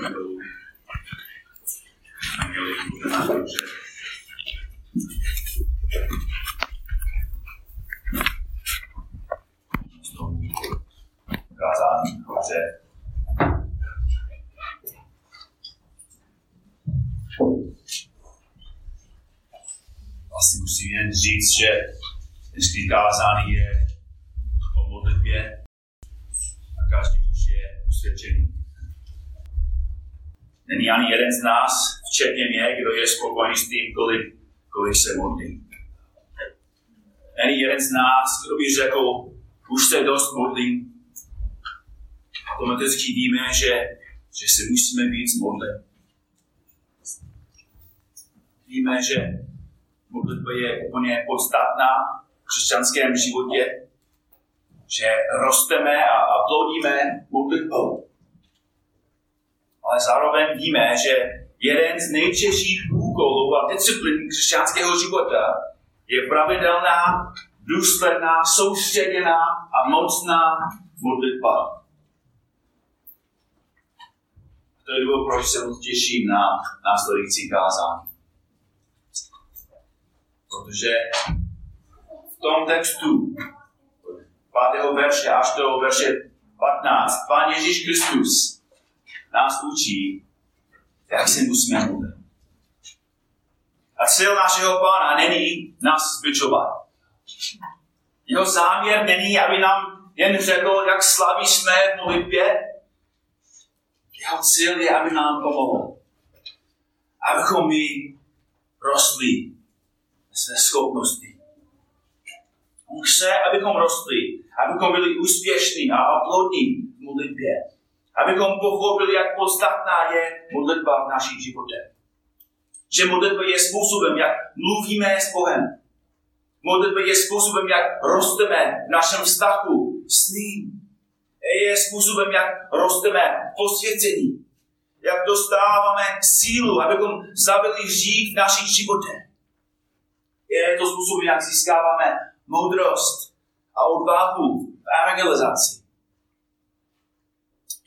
dolů. Měli Kázání, dobře. Asi musím jen říct, že dnešní kázání je o modlitbě a každý už je usvědčený. Není ani jeden z nás, včetně mě, kdo je spokojený s tím, kolik, kolik se modlí. Není jeden z nás, kdo by řekl, už se dost modlím. Automaticky víme, že, že se musíme víc modlit. Víme, že modlitba je úplně podstatná v křesťanském životě, že rosteme a, a plodíme modlitbou. Ale zároveň víme, že jeden z nejtěžších úkolů a disciplín křesťanského života je pravidelná, důsledná, soustředěná a mocná modlitba. To je důvod, proč se moc těším na následující kázání. Protože v tom textu 5. verše až do verše 15 Pán Ježíš Kristus nás učí, jak se musíme modlit. A cíl našeho pána není nás zbičovat. Jeho záměr není, aby nám jen řekl, jak slaví jsme v modlitbě. Jeho cíl je, aby nám pomohl. Abychom my rostli své schopnosti. On chce, abychom rostli, abychom byli úspěšní a plodní v modlitbě. Abychom pochopili, jak podstatná je modlitba v našich životech. Že modlitba je způsobem, jak mluvíme s Bohem. Modlitba je způsobem, jak rosteme v našem vztahu s ním. Je způsobem, jak rosteme v posvěcení. Jak dostáváme sílu, abychom zabili hřích v našich životech je to způsob, jak získáváme moudrost a odvahu v evangelizaci.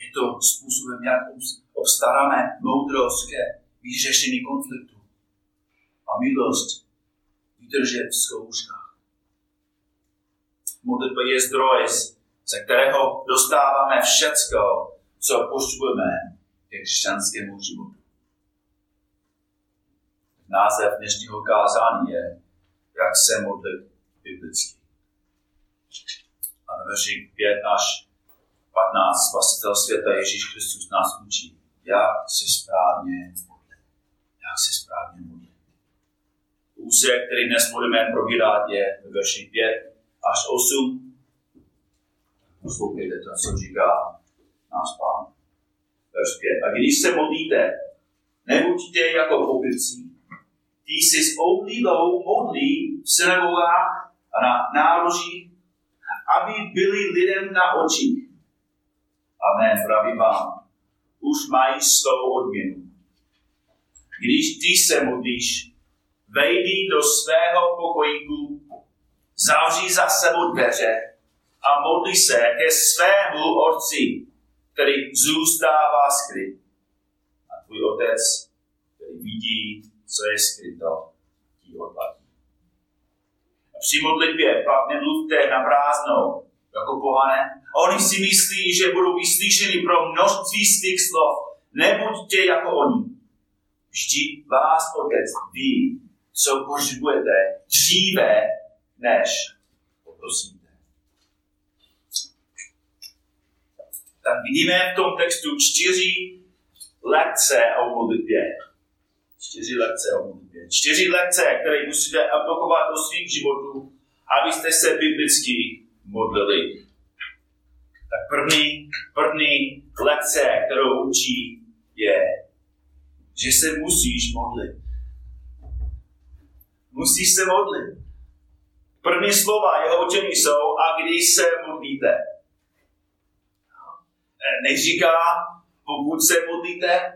Je to způsobem, jak obstaráme moudrost ke vyřešení konfliktu a milost vydržet v zkouškách. Modlitba je zdroj, ze kterého dostáváme všecko, co potřebujeme ke křesťanskému životu. Název dnešního kázání je jak se modlit biblicky. A ve verši 5 až 15 spasitel světa Ježíš Kristus nás učí, jak se správně modlit. Jak se správně modlit. Úsek, který dnes budeme probírat, je ve verši 5 až 8. Poslouchejte to, co říká náš pán. Verš 5. A když se modlíte, nebuďte jako pokrytcí, Tí si s oblíbou modlí v synagogách a na nároží, aby byli lidem na očích. Amen, pravím vám. Už mají svou odměnu. Když ty se modlíš, vejdi do svého pokojíku, zavří za sebou dveře a modlí se ke svému otci, který zůstává skryt. A tvůj otec, který vidí co je skryto, ti odplatí. A při modlitbě pak nemluvte na prázdnou, jako pohané. A oni si myslí, že budou vyslyšeni pro množství svých slov. Nebuďte jako oni. Vždyť vás Otec ví, co potřebujete dříve, než poprosíte. Tak vidíme v tom textu čtyři lekce o modlitbě čtyři lekce o modlitbě. Čtyři lekce, které musíte aplikovat do svých životů, abyste se biblicky modlili. Tak první, první lekce, kterou učí, je, že se musíš modlit. Musíš se modlit. První slova jeho učení jsou, a když se modlíte. Neříká, pokud se modlíte,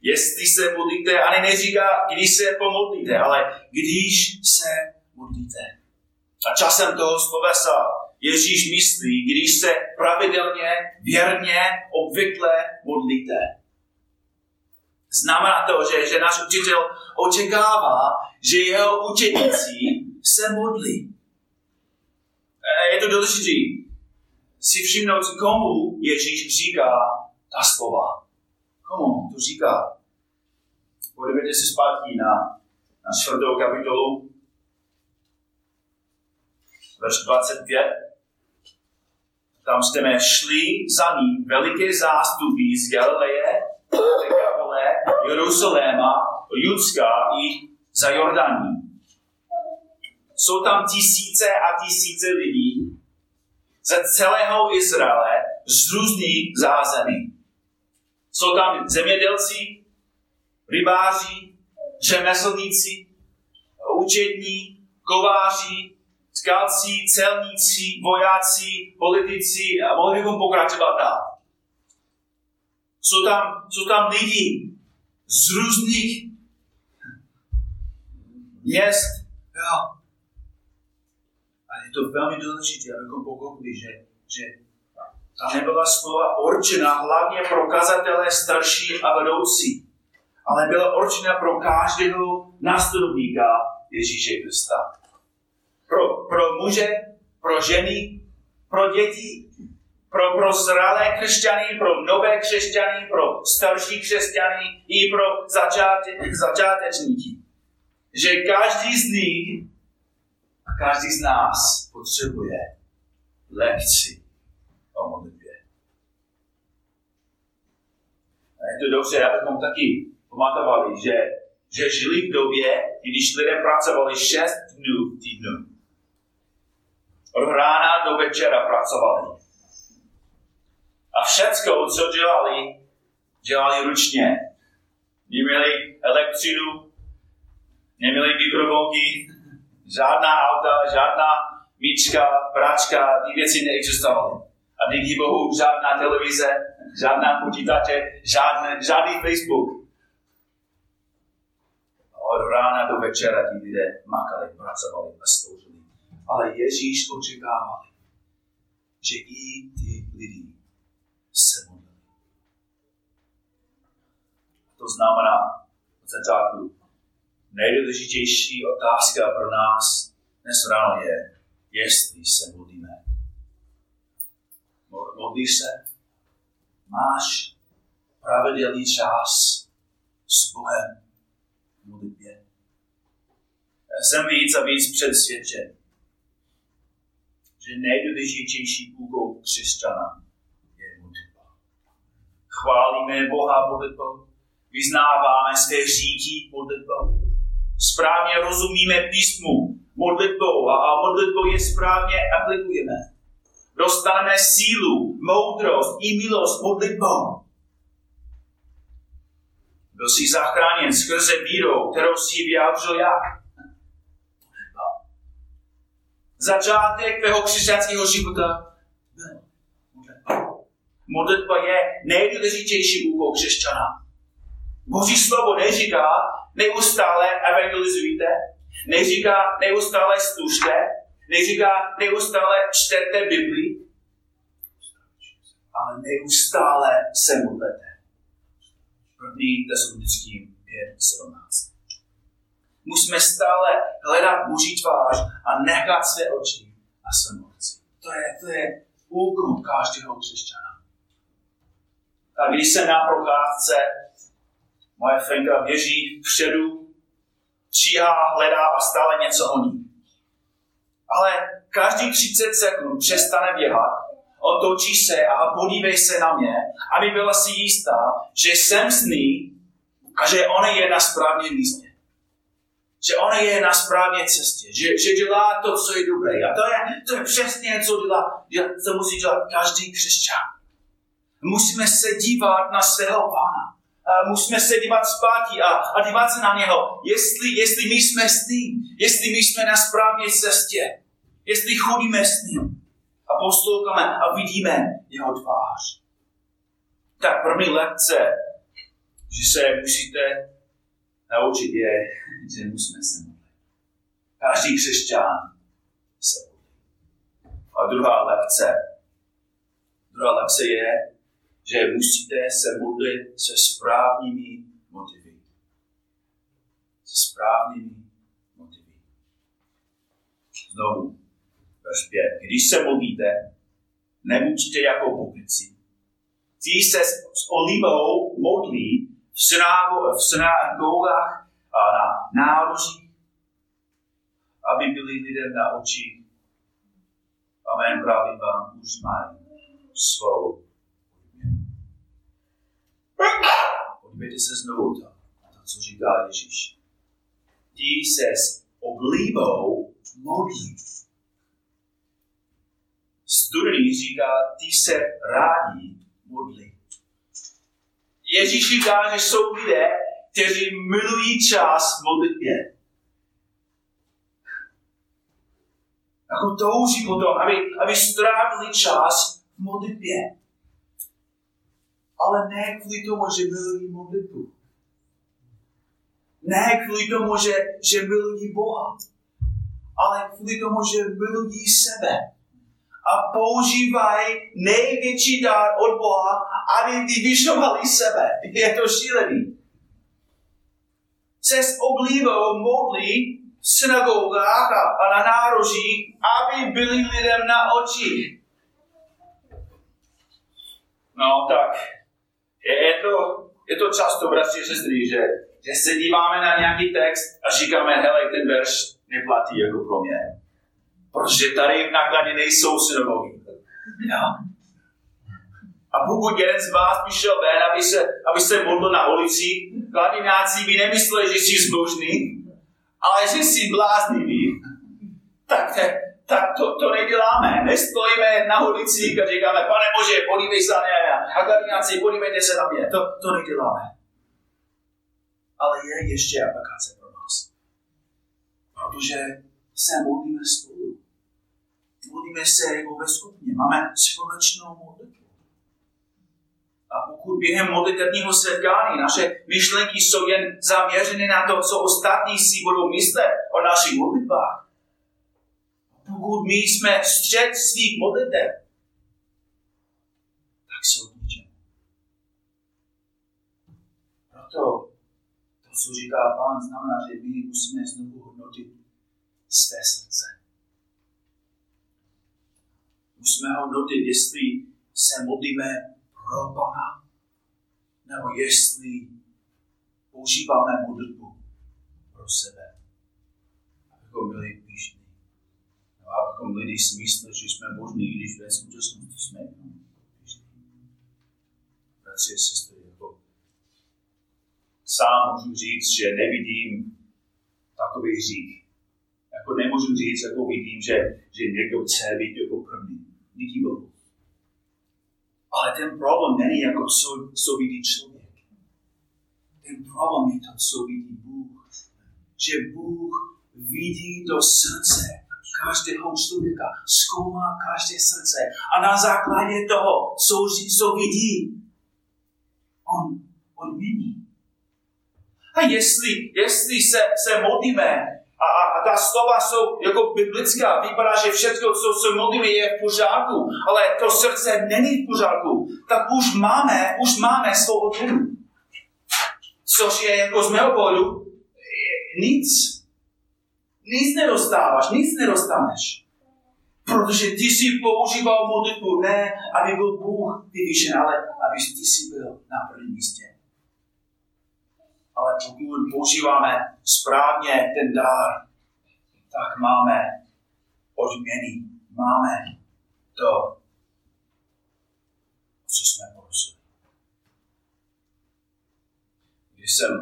jestli se modlíte, ani neříká, když se pomodlíte, ale když se modlíte. A časem toho slovesa Ježíš myslí, když se pravidelně, věrně, obvykle modlíte. Znamená to, že, že náš učitel očekává, že jeho učeníci se modlí. Je to důležité si všimnout, komu Ježíš říká ta slova. Komu to říká? Podívejte se zpátky na, na čtvrtou kapitolu, verš 25. Tam jsme šli za ním veliké zástupy z Galileje, Dekapole, Jeruzaléma, Judska i za Jordaní. Jsou tam tisíce a tisíce lidí ze celého Izraele z různých zázemí. Jsou tam zemědělci, rybáři, řemeslníci, učední, kováři, skalci, celníci, vojáci, politici a mohli bychom pokračovat dál. Jsou tam, jsou tam lidi z různých měst. Jo. A je to velmi důležité, abychom pochopili, že, že ta nebyla slova určena hlavně pro kazatele starší a vedoucí, ale byla určena pro každého následovníka Ježíše Krista. Pro, muže, pro ženy, pro děti, pro, pro zralé křesťany, pro nové křesťany, pro starší křesťany i pro začáte, začátečníky. Že každý z nich a každý z nás potřebuje lekci o modlitbě. A je to dobře, abychom taky pamatovali, že, že žili v době, když lidé pracovali 6 dnů v týdnu. Od rána do večera pracovali. A všecko, co dělali, dělali ručně. Neměli elektřinu, neměli mikrovlnky, žádná auta, žádná míčka, práčka, ty věci neexistovaly. A díky Bohu žádná televize, žádná počítače, žádný, žádný Facebook. Od rána do večera ti lidé makali, pracovali a sloužili. Ale Ježíš očekával, že i ty lidi se modlili. To znamená od začátku nejdůležitější otázka pro nás dnes ráno je, jestli se modlíme. Modlíš se? Máš pravidelný čas s Bohem modlitbě. Jsem víc a víc přesvědčen, že nejdůležitější úkol křesťana je modlitba. Chválíme Boha modlitbou, vyznáváme své říky modlitbou, správně rozumíme písmu modlitbou a, a modlitbou je správně aplikujeme. Dostaneme sílu, moudrost i milost modlitbou. Byl jsi zachráněn skrze vírou, kterou si vyjádřil jak? Začátek tvého křesťanského života Modlitba je nejdůležitější úkol křesťana. Boží slovo neříká, neustále evangelizujte, neříká neustále služte, neříká neustále čtete Bibli, ale neustále se modlete. První tesalonickým 5.17. Musíme stále hledat Boží tvář a nechat své oči a své moci. To je, to je úkol každého křesťana. A když jsem na procházce Moje Fenka běží vpředu, číhá, hledá a stále něco honí. Ale každý 30 sekund přestane běhat, otočí se a podívej se na mě, aby byla si jistá, že jsem s ní a že ona je na správném místě. Že ona je na správné cestě, že, že dělá to, co je dobré. A to je, to je přesně, co, dělá, co musí dělat každý křesťan. Musíme se dívat na svého pána musíme se dívat zpátky a, a dívat se na něho, jestli, jestli my jsme s ním, jestli my jsme na správné cestě, jestli chodíme s ním a posloucháme a vidíme jeho tvář. Tak první lekce, že se musíte naučit je, že musíme se modlit. Každý křesťan se modlí. A druhá lekce. Druhá lekce je, že musíte se modlit se správnými motivy. Se správnými motivy. Znovu, verš 5. Když se modlíte, nebuďte jako pokrytci. Ti se s olivou modlí v, synago, v synagogách na nároží, aby byli lidem na oči. Amen, právě vám už mají svou Podívejte se znovu to, to, co říká Ježíš. Ti se s oblíbou modlí. Studený říká, ty se rádi modlí. Ježíš říká, že jsou lidé, kteří milují čas v modlitbě. Jako touží potom, aby, aby strávili čas v modlitbě. Ale ne kvůli tomu, že milují modlitbu. Ne kvůli tomu, že, že milují Boha. Ale kvůli tomu, že milují sebe a používají největší dar od Boha, aby vyvyšovali sebe. Je to šílený. Se s oblíbou modlí v synagogách a na nárožích, aby byli lidem na oči. No tak, je, je, to, je to často, bratři a sestry, že, že se díváme na nějaký text a říkáme, hele, ten verš neplatí jako pro mě protože tady v nákladě nejsou. Ja. A pokud jeden z vás přišel ven, aby se, aby se modlil na ulici, kladináci by nemysleli, že jsi zbožný, ale že jsi bláznivý, tak, tak to, to neděláme. Nestojíme na ulici a říkáme, pane Bože, podívej se na mě. A kladináci, podívejte se na mě. To, to neděláme. Ale je ještě aplikace pro nás. Protože se modlíme spolu modlíme se jako ve skupině, máme společnou modlitbu. A pokud během modlitebního setkání naše myšlenky jsou jen zaměřeny na to, co ostatní si budou myslet o našich modlitbách, pokud my jsme střed svých modlitev, tak jsou k ničemu. Proto to, co říká pán, znamená, že my musíme znovu hodnotit své srdce musíme hodnotit, jestli se modlíme pro Pana, nebo jestli používáme modlitbu pro sebe, abychom byli píšní. Nebo abychom lidi si mysleli, že jsme možní, když ve skutečnosti jsme píšní. Bratři a sestry, jako sám můžu říct, že nevidím takový hřích. Jako nemůžu říct, jako vidím, že, že někdo chce být jako první Bohu. Ale ten problém není jako co, co vidí člověk. Ten problém je to, co vidí Bůh. Že Bůh vidí do srdce každého člověka, zkoumá každé srdce a na základě toho, co, co vidí, on odmění. A jestli, jestli se, se modlíme ta slova jsou jako biblická. Vypadá, že všechno, co se modlíme, je v pořádku, ale to srdce není v pořádku. Tak už máme, už máme svou odměnu. Což je jako z mého pohledu nic. Nic nedostáváš, nic nedostaneš. Protože ty si používal modlitbu ne, aby byl Bůh vyvýšen, ale aby ty si byl na prvním místě ale pokud používáme správně ten dár, tak máme odměny, máme to, co jsme prosili. Když jsem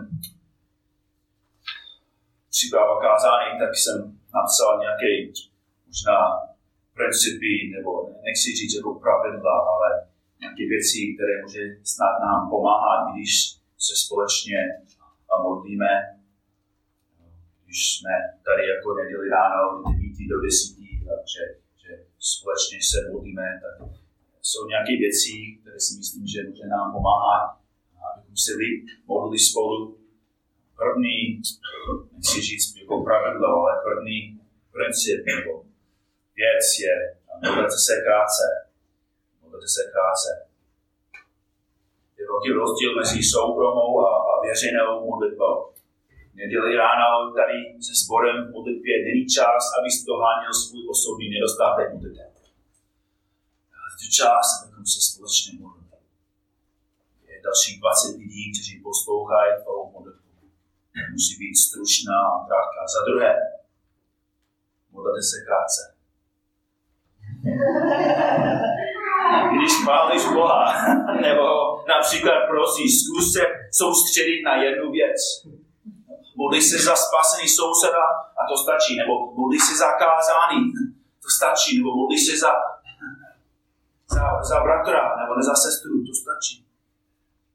připravoval kázání, tak jsem napsal nějaké možná principy, nebo nechci říct jako pravidla, ale nějaké věci, které může snad nám pomáhat, když se společně modlíme. Když jsme tady jako neděli ráno od 9 do 10, že, že společně se modlíme, tak jsou nějaké věci, které si myslím, že může nám pomáhat, abychom se modlili spolu. První, nechci říct jako pravidlo, ale první princip nebo věc je, A modlete se krátce. Modlete se krátce. Je velký rozdíl mezi soukromou a, a věřenou modlitbou. Neděli ráno tady se sborem v modlitbě není čas, abys doháněl svůj osobní nedostatek modlitby. Je čas, abychom se společně modlili. Je dalších 20 lidí, kteří poslouchají tvou modlitbu. Musí být stručná a krátká. Za druhé, modlete se krátce. Když chválíš Boha, nebo například prosíš, zkus se soustředit na jednu věc. Modli se za spasený souseda a to stačí. Nebo modli se za kázání, to stačí. Nebo modli se za, za, za bratra, nebo ne za sestru, to stačí.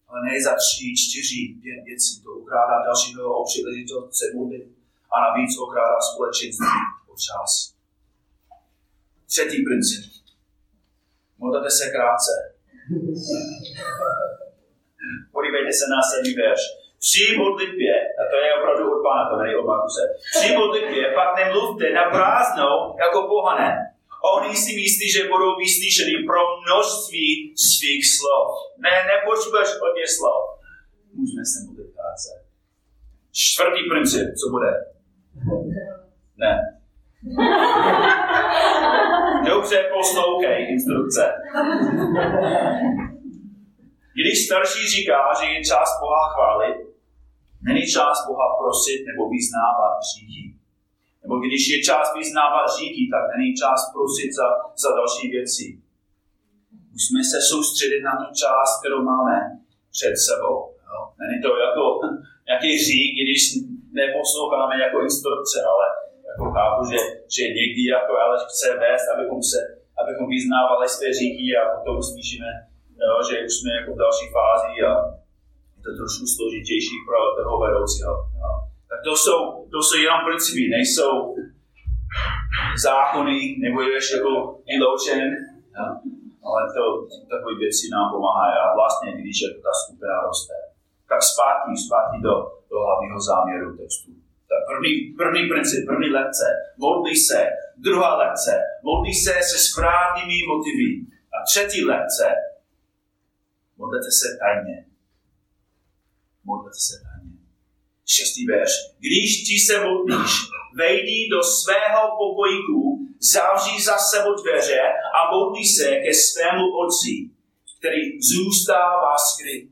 Ale ne za tři, čtyři, pět věcí. To ukrádá dalšího o příležitost se modlit. A navíc okrádá společenství o čas. Třetí princip. Modlete se krátce. Podívejte se na sedmý verš. Při modlitbě, a to je opravdu od Pána, to není od Markuse, při modlitbě pak nemluvte na prázdnou jako pohané. Oni si myslí, že budou vyslyšeni pro množství svých slov. Ne, nepotřebuješ hodně slov. Můžeme se modlit krátce. Čtvrtý princip, co bude? Ne. Dobře poslouchej instrukce. Když starší říká, že je čas Boha chválit, není čas Boha prosit nebo vyznávat říky. Nebo když je čas vyznávat říky, tak není čas prosit za, za další věci. Musíme se soustředit na tu část, kterou máme před sebou. Není to jako nějaký řík, když neposloucháme jako instrukce, ale jako chápu, že, že někdy jako Aleš chce vést, abychom, se, abychom vyznávali své říky a potom slyšíme že už jsme jako v další fázi a je to trošku složitější pro toho vedoucího. Jo. Tak to jsou, to jsou jenom principy, nejsou zákony, nebo je ještě jako vyloučen, ale to, takové věci nám pomáhají a vlastně, když je ta skupina roste. Tak zpátky, zpátky do, do hlavního záměru textu. Tak první, první princip, první lekce, modlí se, druhá lekce, modlí se se správnými motivy. A třetí lekce, Modlete se tajně. Modlete se tajně. Šestý verš. Když ti se modlíš, vejdi do svého pokojíku, zavří za sebou dveře a modlí se ke svému otci, který zůstává skryt.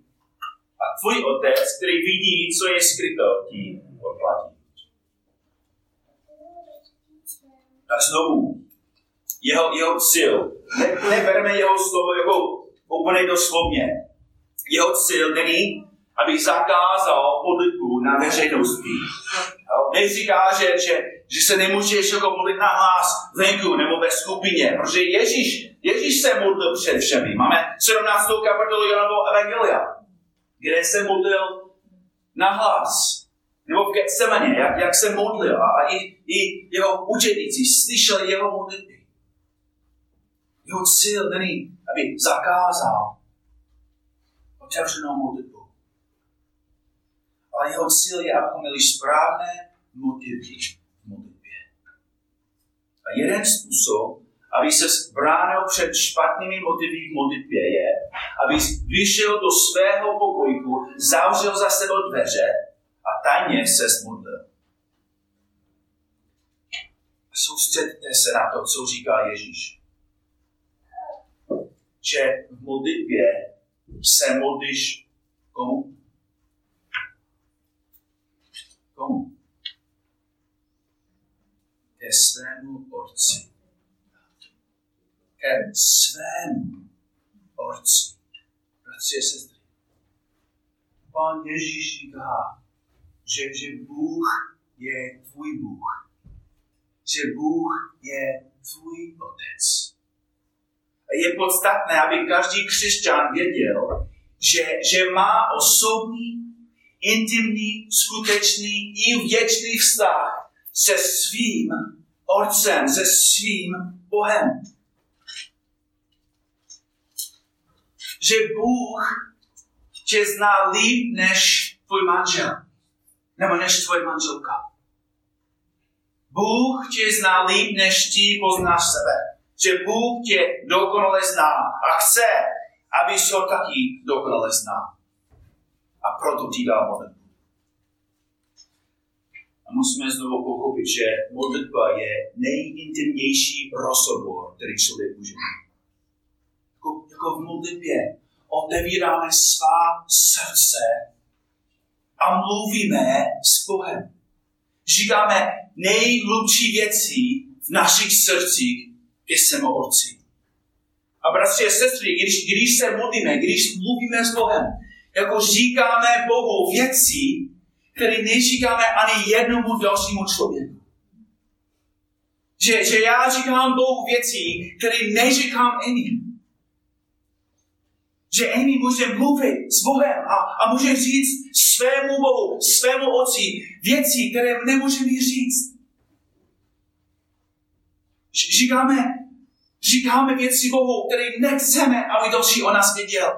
A tvůj otec, který vidí, co je skryto, ti odplatí. Tak znovu, jeho, jeho cíl. Ne, neberme jeho slovo jako úplně doslovně. Jeho cíl není, aby zakázal modlitbu na veřejnosti. Neříká, že, že, že se nemůžeš jako modlit na hlas venku nebo ve skupině, protože Ježíš, Ježíš se modlil před všemi. Máme 17. kapitolu Janovo Evangelia, kde se modlil na hlas. Nebo v Getsemaně, jak, jak se modlil. A i, i jeho učeníci slyšeli jeho modlitby. Jeho cíl není aby zakázal otevřenou modlitbu. Ale jeho cíl je, abychom měli správné motivy v modlitbě. A jeden způsob, aby se bránil před špatnými motivy v modlitbě, je, aby vyšel do svého pokojíku, zavřel za sebou dveře a tajně se smodlil. Soustředte se na to, co říká Ježíš že v modlitbě se modlíš komu? Komu? Ke svému Otci. Ke svému Otci. Bratři a sestry. Pán Ježíš říká, že, že Bůh je tvůj Bůh. Že Bůh je tvůj Otec je podstatné, aby každý křesťan věděl, že, že má osobní, intimní, skutečný i věčný vztah se svým Otcem, se svým Bohem. Že Bůh tě zná líp než tvůj manžel, nebo než tvoje manželka. Bůh tě zná líp, než ty poznáš sebe. že Bůh tě dokonale zná a chce, abys ho taky dokonale zná. A proto ti dá modlitbu. A musíme znovu pochopit, že modlitba je nejintimnější rozhovor, který člověk může mít. Jako, jako v modlitbě otevíráme svá srdce a mluvíme s Bohem. Říkáme nejhlubší věci v našich srdcích ke svému Otci. A bratři a sestry, když, když se modlíme, když mluvíme s Bohem, jako říkáme Bohu věci, které neříkáme ani jednomu dalšímu člověku. Že, že já říkám Bohu věci, které neříkám jiným. Že Amy může mluvit s Bohem a, a může říct svému Bohu, svému Otci věci, které nemůže mi říct. Říkáme, říkáme věci Bohu, které nechceme, aby další o nás věděl.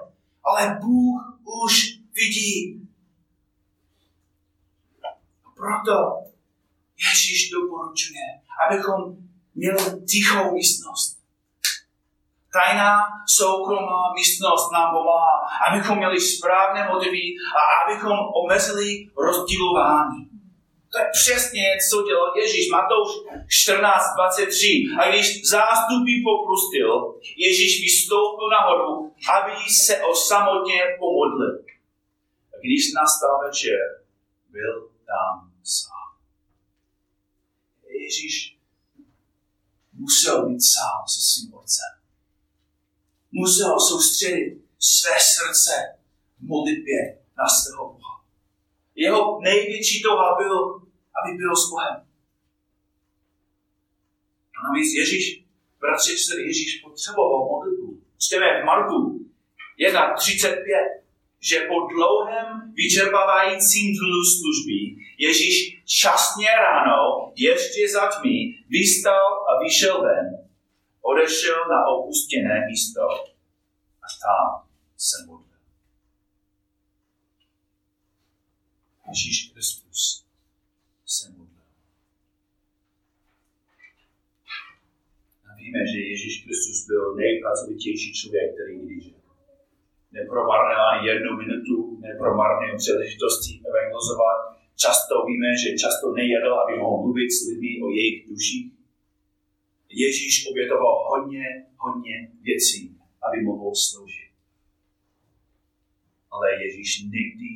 Ale Bůh už vidí. Proto Ježíš doporučuje, abychom měli tichou místnost. Tajná, soukromá místnost nám pomáhá, abychom měli správné motivy a abychom omezili rozdělování. To je přesně, co dělal Ježíš. Matouš 14.23. A když zástupy popustil, Ježíš vystoupil nahoru, aby se o samotně pomodlil. A když nastal večer, byl tam sám. Ježíš musel být sám se svým otcem. Musel soustředit své srdce v modlitbě na svého Boha. Jeho největší touha byl, aby byl s Bohem. A navíc Ježíš, bratři, Ježíš potřeboval modlitbu. Čteme v Marku 1.35 že po dlouhém vyčerpávajícím dlu služby Ježíš časně ráno, ještě za tmy, vystal a vyšel ven. Odešel na opustěné místo a tam se modlil. Ježíš Kristus se modlil. A víme, že Ježíš Kristus byl nejpracovitější člověk, který kdy žil nepromarnil ani jednu minutu, nepromarnil příležitosti evangelizovat. Často víme, že často nejedl, aby mohl mluvit s lidmi o jejich duších. Ježíš obětoval hodně, hodně věcí, aby mohl sloužit. Ale Ježíš nikdy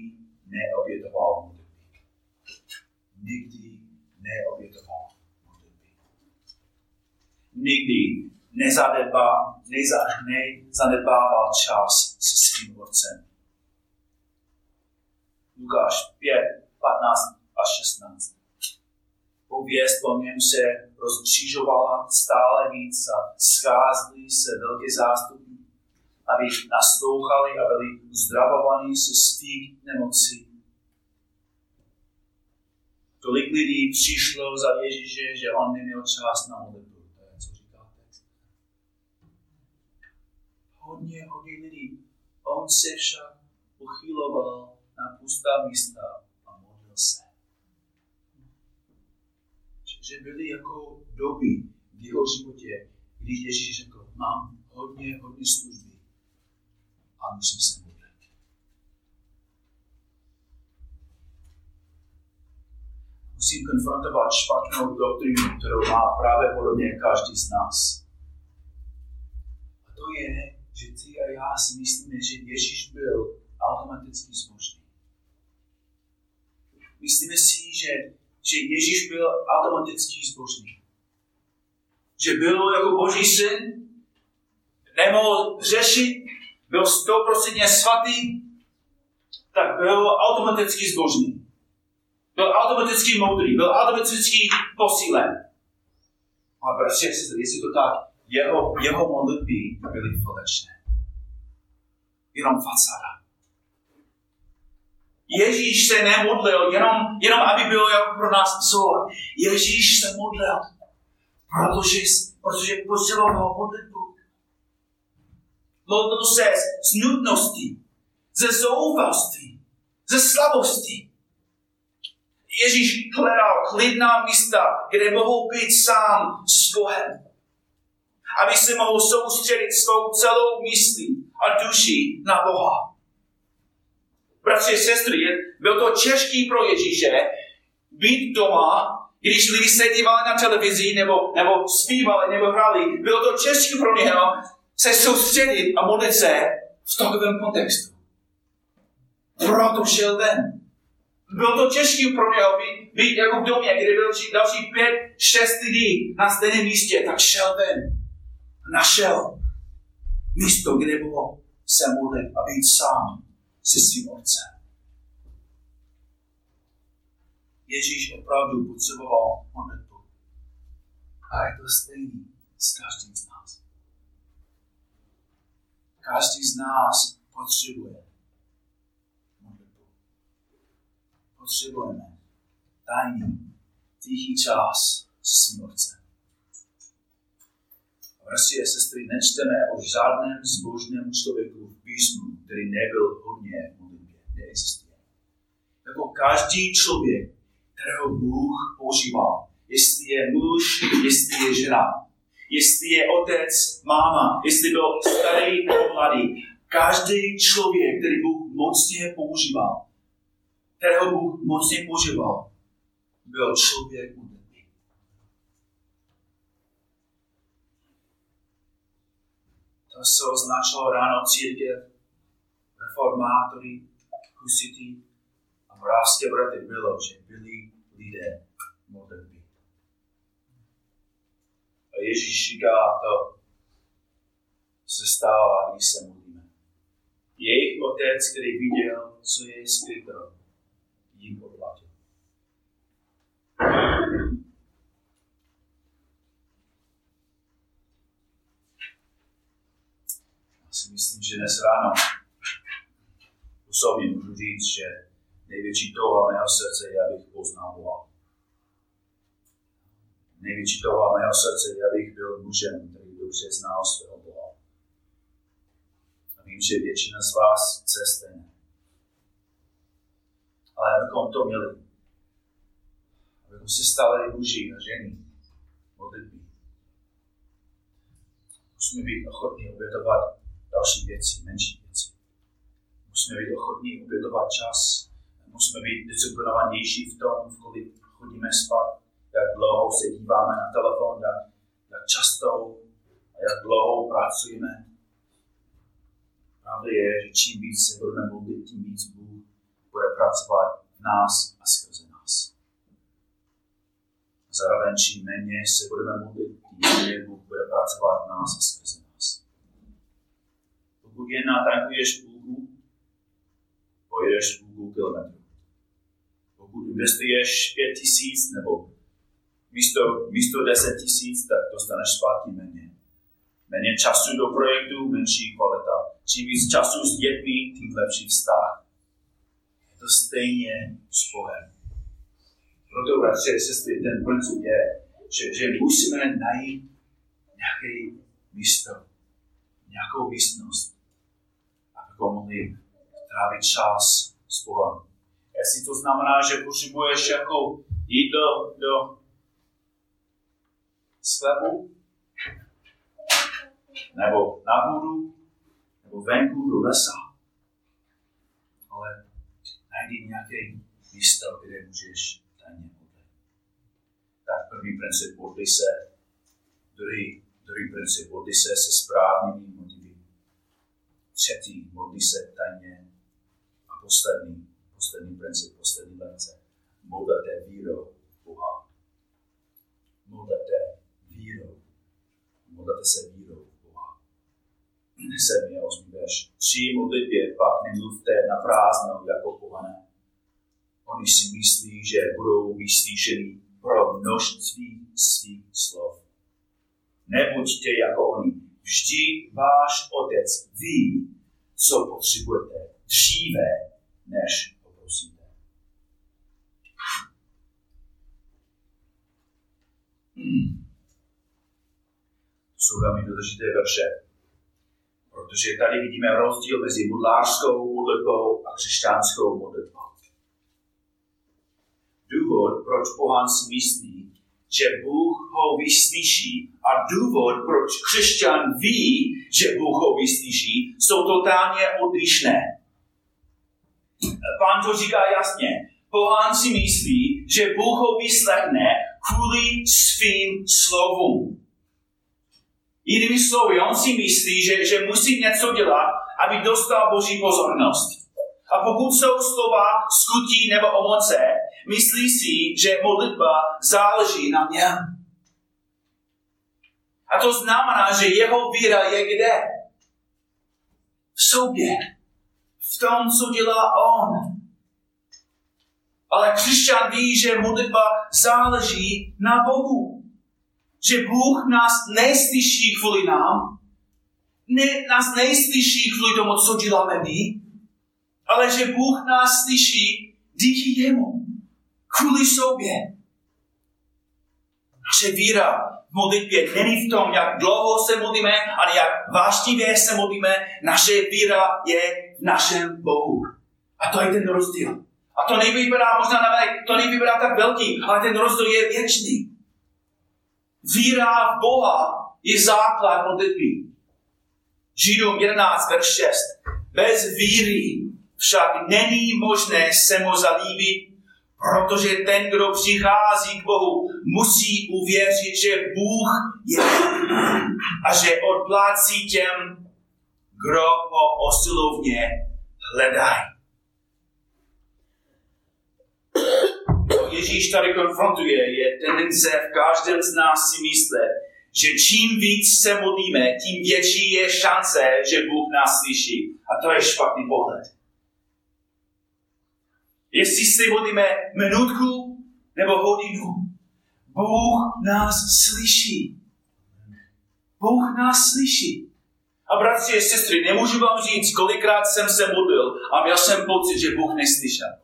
neobětoval. Nikdy neobětoval modlitby. Nikdy nezadebá, neza, nezanedbával čas se svým otcem. Lukáš 5, 15 a 16. Pověst o něm se rozkřížovala stále víc a scházely se velké zástupy, aby naslouchali a byli uzdravovaní se svých nemocí. Tolik lidí přišlo za Ježíše, že on neměl čas na modlitbu. hodně, hodně lidí. On se však uchyloval na pustá místa a modlil se. Že byly jako doby v jeho životě, když Ježíš řekl, mám hodně, hodně služby a musím se. Musím konfrontovat špatnou doktrínu, kterou má právě podobně každý z nás. A to je, že ty a já si myslíme, že Ježíš byl automaticky zbožný. Myslíme si, že, že Ježíš byl automaticky zbožný. Že byl jako boží syn, nemohl řešit, byl stoprocentně svatý, tak byl automaticky zbožný. Byl automaticky moudrý, byl automaticky posílen. A bratři, jestli to tak, jeho, jeho modlitby byly falešné. Jenom fasáda. Ježíš se nemodlil jenom, jenom aby byl jako pro nás vzor. Ježíš se modlil, protože, protože posiloval modlitbu. Modlil se z nutnosti, ze zoufalství, ze slabosti. Ježíš hledal klidná místa, kde mohou být sám s Bohem Aby se mohl soustředit svou celou myslí a duší na Boha. Bratři a sestry, byl to těžký pro Ježíše být doma, když lidi se dívali na televizi, nebo, nebo zpívali, nebo hráli. Bylo to těžké pro něho se soustředit a modlit se v takovém kontextu. Proto šel ven. Bylo to těžké pro něho být, být jako v domě, kde byl další pět, šest lidí na stejném místě, tak šel ven. Našel místo, kde bylo se modlit a být sám se svým otcem. Ježíš opravdu potřeboval modlitbu. A je to stejný s každým z nás. Každý z nás potřebuje modlitbu. Potřebujeme tajný, tichý čas se svým otcem. Bratři a sestry, nečteme o žádném zbožném člověku v písmu, který nebyl hodně v modlitbě. Neexistuje. Jako každý člověk, kterého Bůh používal, jestli je muž, jestli je žena, jestli je otec, máma, jestli byl starý nebo mladý, každý člověk, který Bůh mocně používal, kterého Bůh mocně používal, byl člověk se označilo ráno církev, reformátory, husity a moravské braty bylo, že byli lidé moderní. A Ježíš říká to, se stává, když se modlíme. Jejich otec, který viděl, co je skryto, jim odplatil. si myslím, že dnes ráno osobně můžu říct, že největší touha mého srdce je, abych poznal Boha. Největší touha mého srdce je, abych byl mužem, který dobře znal svého Boha. A vím, že většina z vás chce stejně. Ale abychom to měli, abychom se stali muži a ženy modlitby, musíme být ochotní obětovat další věci, menší věci. Musíme být ochotní obětovat čas, musíme být disciplinovanější v tom, v kolik chodíme spát, jak dlouho se díváme na telefon, jak, jak často a jak dlouho pracujeme. Pravda je, že čím víc se budeme modlit, tím víc bude pracovat v nás a skrze nás. Zároveň čím méně se budeme modlit, tím Bůh bude pracovat v nás a skrze nás pokud jen natankuješ půlku, pojedeš půlku kilometru. Pokud investuješ pět tisíc nebo místo, místo deset tisíc, tak dostaneš zpátky méně. Méně času do projektu, menší kvalita. Čím víc času s dětmi, tím lepší vztah. To stejně s Bohem. Proto, bratři a sestry, ten princip je, že, že musíme najít nějaké místo, nějakou místnost, abychom mohli trávit čas s Bohem. Jestli to znamená, že potřebuješ jako jít do, do sklepu, nebo na půdu, nebo venku do lesa. Najdi nějaké místo, kde můžeš tajně modlit. Tak první princip modli se, druhý, druhý princip modli se se správnými třetí, modlí se tajně a poslední, poslední princip, poslední lekce, modlete vírou Boha. Modlete vírou. Modlete se vírou 7 a 8 verš. Při modlitbě pak nemluvte na prázdno jako pohané. Oni si myslí, že budou vyslyšeni pro množství svých slov. Nebuďte jako oni. Vždy váš otec ví, co potřebujete dříve, než poprosíte. Hmm. Jsou velmi důležité verše protože tady vidíme rozdíl mezi modlářskou modlitbou a křesťanskou modlitbou. Důvod, proč pohán si myslí, že Bůh ho vyslyší a důvod, proč křesťan ví, že Bůh ho vyslyší, jsou totálně odlišné. Pán to říká jasně. Pohán si myslí, že Bůh ho vyslechne kvůli svým slovům. Jinými slovy, on si myslí, že, že musí něco dělat, aby dostal Boží pozornost. A pokud jsou slova skutí nebo omoce, myslí si, že modlitba záleží na něm. A to znamená, že jeho víra je kde? V sobě. V tom, co dělá on. Ale křesťan ví, že modlitba záleží na Bohu. Že Bůh nás neslyší kvůli nám, ne, nás neslyší kvůli tomu, co děláme my, ale že Bůh nás slyší díky jemu, kvůli sobě. Naše víra v modlitbě není v tom, jak dlouho se modlíme, ale jak vášnivě se modlíme. Naše víra je v našem Bohu. A to je ten rozdíl. A to nevypadá možná na to nevypadá tak velký, ale ten rozdíl je věčný. Víra v Boha je základ modlitby. Židům 11, verš 6. Bez víry však není možné se mu zalíbit, protože ten, kdo přichází k Bohu, musí uvěřit, že Bůh je a že odplácí těm, kdo ho osilovně hledají. Ježíš tady konfrontuje, je tendence v každém z nás si myslet, že čím víc se modlíme, tím větší je šance, že Bůh nás slyší. A to je špatný pohled. Jestli si modlíme minutku nebo hodinu, Bůh nás slyší. Bůh nás slyší. A bratři a sestry, nemůžu vám říct, kolikrát jsem se modlil a měl jsem pocit, že Bůh neslyšel.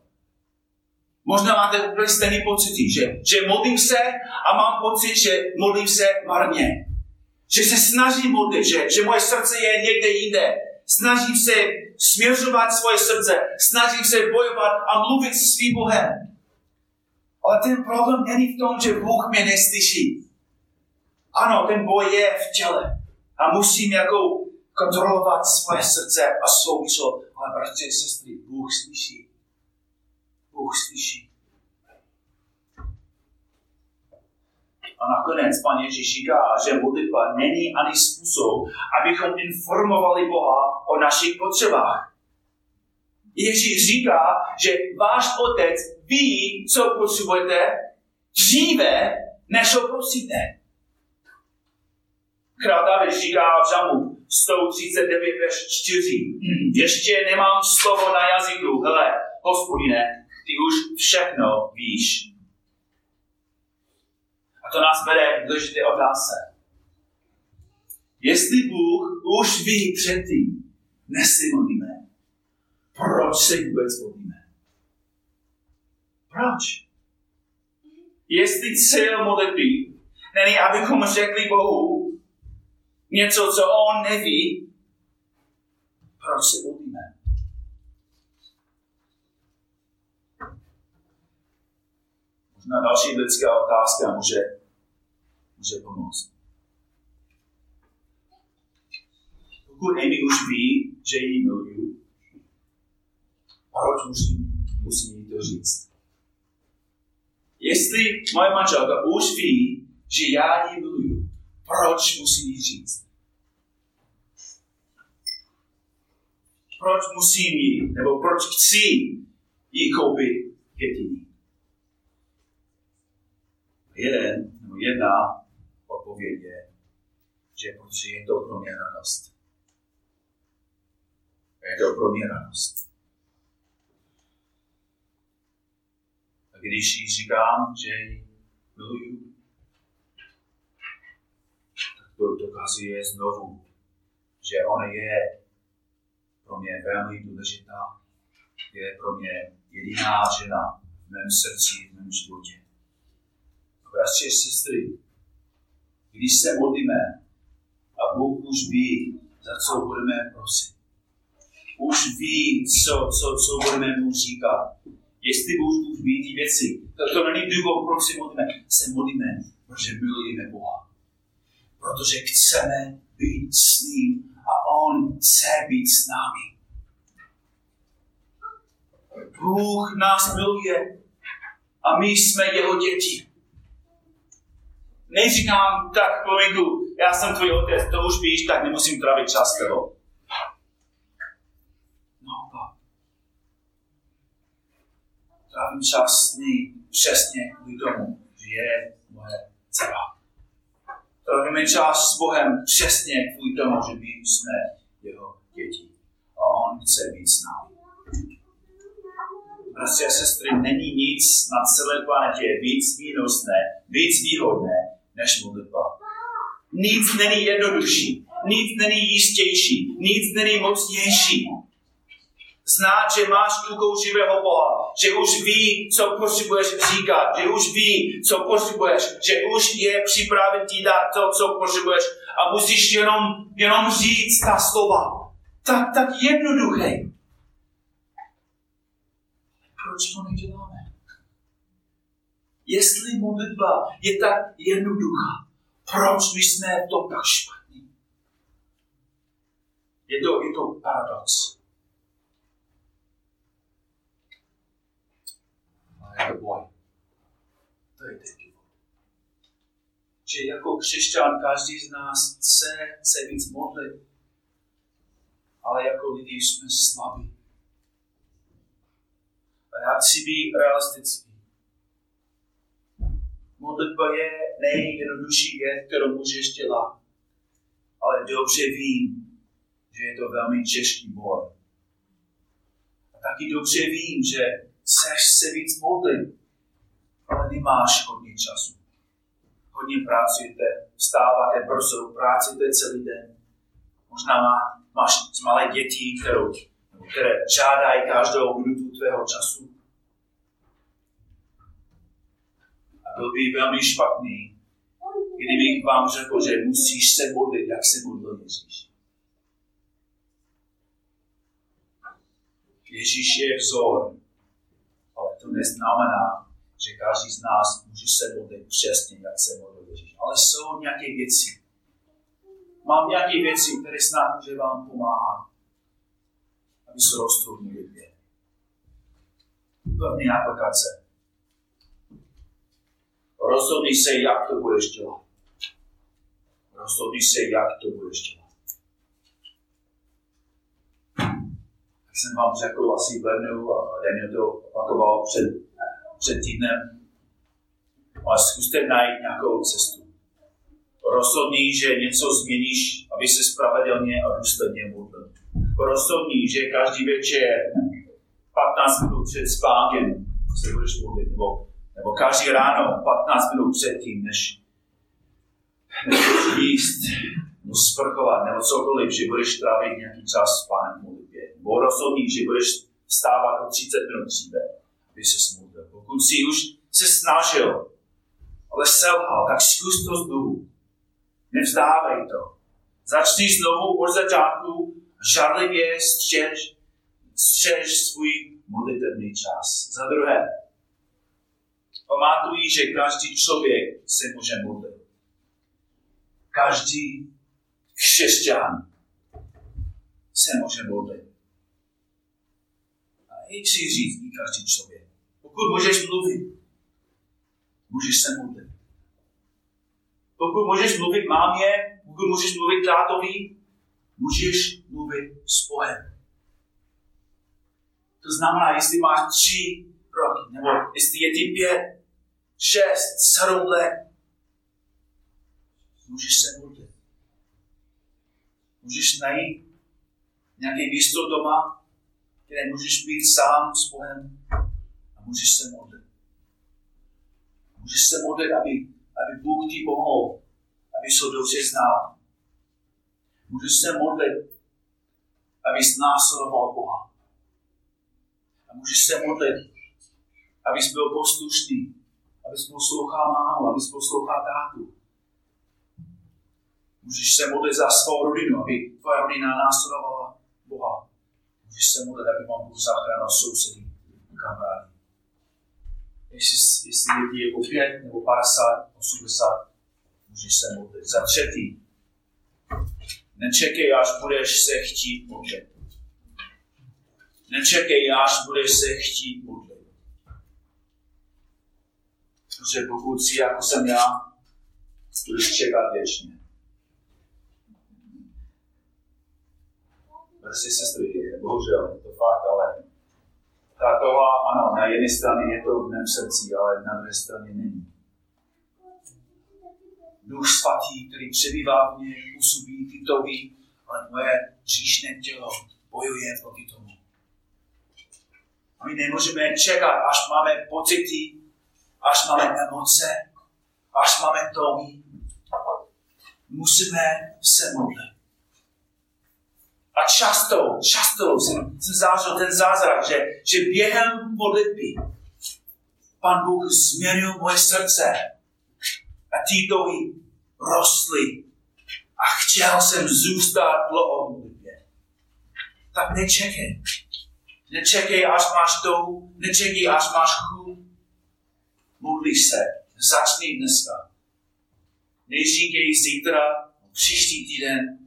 Možná máte úplně stejný pocit, že, že modlím se a mám pocit, že modlím se marně. Že se snažím modlit, že, že moje srdce je někde jinde. Snažím se směřovat svoje srdce, snažím se bojovat a mluvit s svým Bohem. Ale ten problém není v tom, že Bůh mě neslyší. Ano, ten boj je v těle. A musím jako kontrolovat svoje srdce a svou mysl. Ale bratři a sestry, Bůh slyší. Bůh slyší. A nakonec pan Ježíš říká, že modlitba není ani způsob, abychom informovali Boha o našich potřebách. Ježíš říká, že váš otec ví, co potřebujete dříve, než ho prosíte. Král David říká v žamu 139 verš 4. Ještě nemám slovo na jazyku. Hele, hospodine, ty už všechno víš. A to nás vede k důležité otázce. Jestli Bůh už ví předtím, než si modlíme, proč se vůbec modlíme? Proč? Jestli cíl modlitby není, abychom řekli Bohu něco, co On neví, proč se modlíme? Na další lidská otázka může, může pomoct. Pokud Amy už ví, že ji miluju, proč musím, musím jí to říct? Jestli moje manželka už ví, že já ji miluju, proč musím jí říct? Proč musím jí, nebo proč chci jí koupit květiny? Jeden nebo jedna odpověď je, že protože je to pro mě radost. Je to pro mě radost. A když jí říkám, že ji miluju, tak to dokazuje znovu, že ona je pro mě velmi důležitá, je pro mě jediná žena v mém srdci, v mém životě bratři a sestry, když se modlíme a Bůh už ví, za co budeme prosit. Už ví, co, co, co budeme mu říkat. jestli Bůh ví ty věci. To, to není důvod, proč se modlíme. Se modlíme, protože milujeme Boha. Protože chceme být s ním a on chce být s námi. Bůh nás miluje a my jsme jeho děti. Neříkám tak, kolegu, já jsem tvůj otec, to už víš, tak nemusím trávit čas s tebou. trávím čas s ní přesně kvůli tomu, že je moje dcera. Trávíme čas s Bohem přesně kvůli tomu, že my jsme jeho děti. A on chce být s námi. Prostě a sestry, není nic na celé planetě víc výnosné, víc výhodné, než modlitba. Nic není jednodušší, nic není jistější, nic není mocnější znát, že máš rukou živého Boha, že už ví, co potřebuješ říkat, že už ví, co potřebuješ, že už je připraven ti dát to, co potřebuješ a musíš jenom, jenom říct ta slova. Tak, tak jednoduché. Proč to neděláme? Jestli modlitba je tak jednoduchá, proč my jsme v tom tak špatní? Je to, je to paradox. je to boj. To je. Že jako křesťan každý z nás chce se víc modlit, ale jako lidi jsme slabí. A já chci být realistický. Modlitba je nejjednodušší věc, kterou můžeš dělat. Ale dobře vím, že je to velmi těžký boj. A taky dobře vím, že chceš se víc modlit, ale nemáš hodně času. Hodně pracujete, vstáváte brzo, pracujete celý den. Možná má, máš malé děti, které, které žádají každou minutu tvého času. A byl by velmi špatný, kdybych vám řekl, že musíš se modlit, jak se modlil Ježíš. Ježíš je vzor, to neznamená, že každý z nás může se modlit přesně, jak se modlil Ježíš. Ale jsou nějaké věci. Mám nějaké věci, které snad může vám pomáhat, aby se rostl v modlitbě. První aplikace. Rozhodni se, jak to budeš dělat. Rozhodni se, jak to budeš dělat. jsem vám řekl asi v lednu a Daniel to opakoval před, před týdnem. Ale zkuste najít nějakou cestu. Rozhodni, že něco změníš, aby se spravedlně a důsledně modlil. Rozhodni, že každý večer 15 minut před spánkem se budeš modlit, nebo, nebo každý ráno 15 minut předtím, než, než jíst, nebo sprchovat, nebo cokoliv, že budeš trávit nějaký čas s pánem modlit nebo rozhodní, že budeš vstávat o 30 minut dříve, aby se smutl. Pokud si už se snažil, ale selhal, tak zkus to znovu. Nevzdávej to. Začni znovu od začátku žarlivě střež, střež svůj modlitevný čas. Za druhé, pamatuj, že každý člověk se může modlit. Každý křesťan se může modlit chci říct i každý člověk. Pokud můžeš mluvit, můžeš se modlit. Pokud můžeš mluvit mámě, pokud můžeš mluvit tátovi, můžeš mluvit s Bohem. To znamená, jestli máš tři roky, nebo jestli je ty pět, šest, sedm let, můžeš se modlit. Můžeš najít nějaké místo doma, kde můžeš být sám s Bohem a můžeš se modlit. Můžeš se modlit, aby, aby Bůh ti pomohl, aby se dobře znal. Můžeš se modlit, aby následoval Boha. A můžeš se modlit, abys byl poslušný, abys poslouchal mámu, abys poslouchal tátu. Můžeš se modlit za svou rodinu, aby tvoje rodina následovala Boha. Můžeš se modlit, aby vám Bůh zachránil sousedy, kamarády. jestli, jestli lidí je po 5 nebo 50, 80, můžeš se modlit. Za třetí, nečekej, až budeš se chtít modlit. Nečekej, až budeš se chtít modlit. Protože pokud si jako jsem já, budeš čekat věčně. Prostě sestry, bohužel, je to fakt, ale ta tohle, ano, na jedné straně je to v mém srdci, ale na druhé straně není. Duch svatý, který přebývá v mně, působí ty touhy, ale moje říšné tělo bojuje proti tomu. A my nemůžeme čekat, až máme pocity, až máme emoce, až máme touhy. Musíme se modlit. A často, často jsem, jsem zažil ten zázrak, že, že během modlitby Pan Bůh změnil moje srdce a ty touhy rostly a chtěl jsem zůstat dlouho v modlitbě. Tak nečekej. Nečekej, až máš touhu, nečekej, až máš chuť. Modli se, začni dneska. Neříkej zítra, příští týden,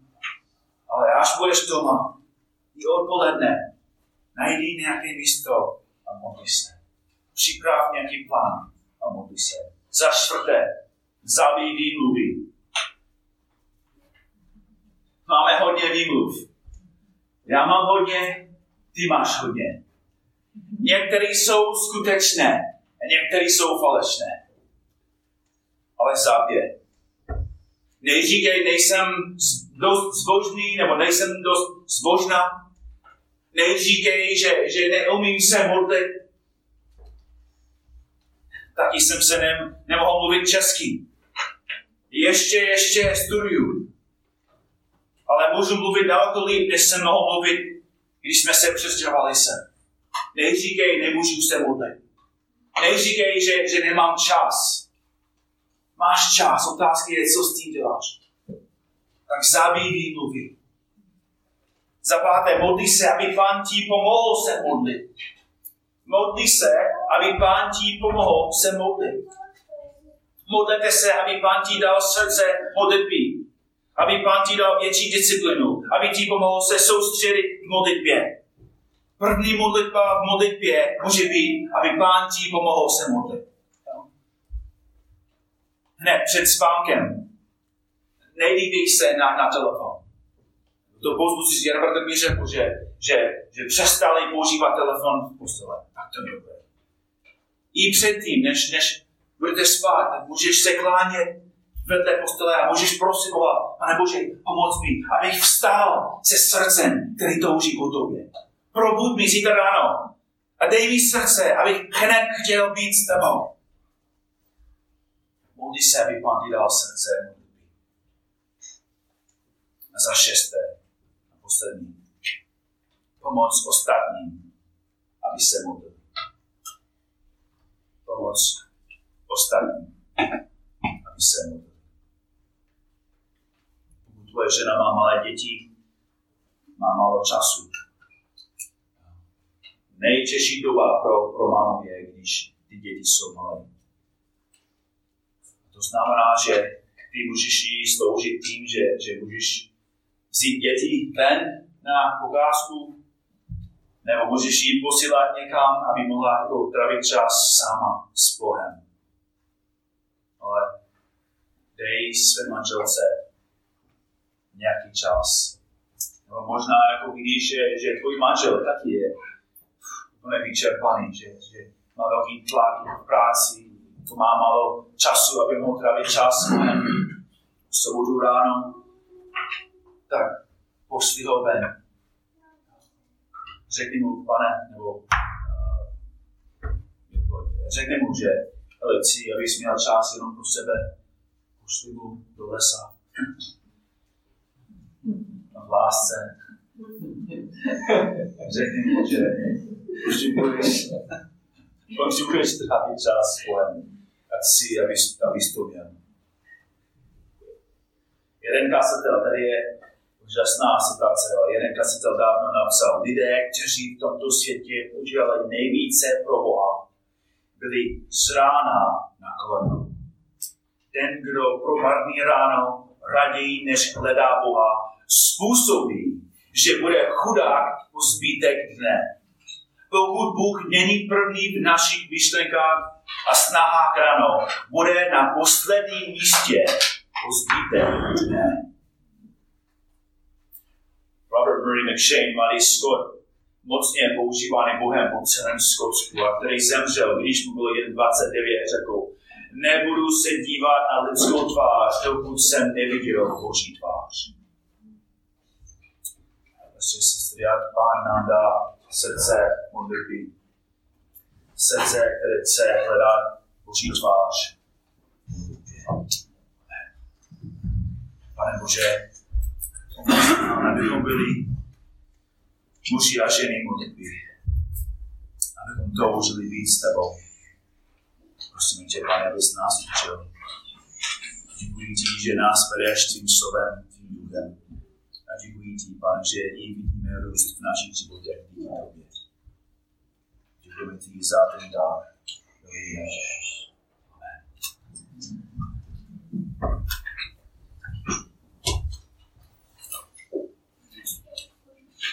ale až budeš doma, i odpoledne, najdi nějaké místo a modli se. Připrav nějaký plán a modli se. Za čtvrté, zabij výmluvy. Máme hodně výmluv. Já mám hodně, ty máš hodně. Některé jsou skutečné a některé jsou falešné. Ale zabije. Neříkej, nejsem dost zbožný, nebo nejsem dost zbožná. Neříkej, že, že neumím se modlit. Taky jsem se ne, nemohl mluvit česky. Ještě, ještě studuju. Ale můžu mluvit daleko líp, než jsem mohl mluvit, když jsme se přestěhovali sem. Neříkej, nemůžu se modlit. Neříkej, že, že nemám čas. Máš čas, otázka je, co s tím děláš tak zabij výmluvy. Za páté, modli se, aby pán ti pomohl se modlit. Modli se, aby pán ti pomohl se modlit. Modlete se, aby pán ti dal srdce modlitby. Aby pán ti dal větší disciplinu. Aby ti pomohl se soustředit v modlitbě. První modlitba v modlitbě může být, aby pán ti pomohl se modlit. Hned před spánkem nelíbí se na, na telefon. To pozbucí z Jarberta mi řekl, že, že, že přestali používat telefon v postele. Tak to dobré. I předtím, než, než budete spát, můžeš se klánět vedle postele a můžeš prosit Boha, pane Bože, pomoc mi, abych vstál se srdcem, který touží po tobě. Probud mi zítra ráno a dej mi srdce, abych hned chtěl být s tebou. Modli se, aby Pán ti dal srdce a za šesté a poslední. Pomoc ostatním, aby se modlili. Pomoc ostatním, aby se modlili. Pokud tvoje žena má malé děti, má málo času. Nejtěžší doba pro, pro mámu je, když ty děti jsou malé. To znamená, že ty můžeš jí sloužit tím, že, že můžeš vzít děti ven na ukázku, nebo můžeš jít posílat někam, aby mohla jako trávit čas sama s Bohem. Ale dej své manželce nějaký čas. Nebo možná jako vidíš, že, že tvůj manžel taky je úplně vyčerpaný, že, že má velký tlak v práci, to má málo času, aby mohl trávit čas v sobotu ráno, tak pošli ho ven. Řekni mu, pane, nebo uh, řekni mu, že ale chci, abys měl čas jenom pro sebe, pošli mu do lesa. A v lásce. Řekni mu, že potřebuješ, potřebuješ trávit čas s Bohem a chci, abys, abys to měl. Jeden kasatel, tady je úžasná situace. Jeden kasitel dávno napsal, lidé, kteří v tomto světě udělali nejvíce pro Boha, byli z rána na koleno. Ten, kdo promarní ráno raději než hledá Boha, způsobí, že bude chudák po zbytek dne. Pokud Bůh není první v našich myšlenkách a snahách ráno, bude na posledním místě po. Robert Murray McShane, malý Scott, mocně používaný Bohem po celém Skotsku a který zemřel, když mu bylo jen 29, řekl, nebudu se dívat na lidskou tvář, dokud jsem neviděl Boží tvář. Prostě jak Pán nám dá srdce modlitby, srdce, které chce hledat Boží tvář. Pane Bože, abychom byli muži a ženy modlitby. Abychom toužili být s tebou. Prosím tě, Pane, abys nás učil. Děkuji ti, že nás bereš tím slovem, tím duchem. Děkuji ti, Pane, že i vidíme růst v našich životech díky tobě. Děkujeme ti za ten dar.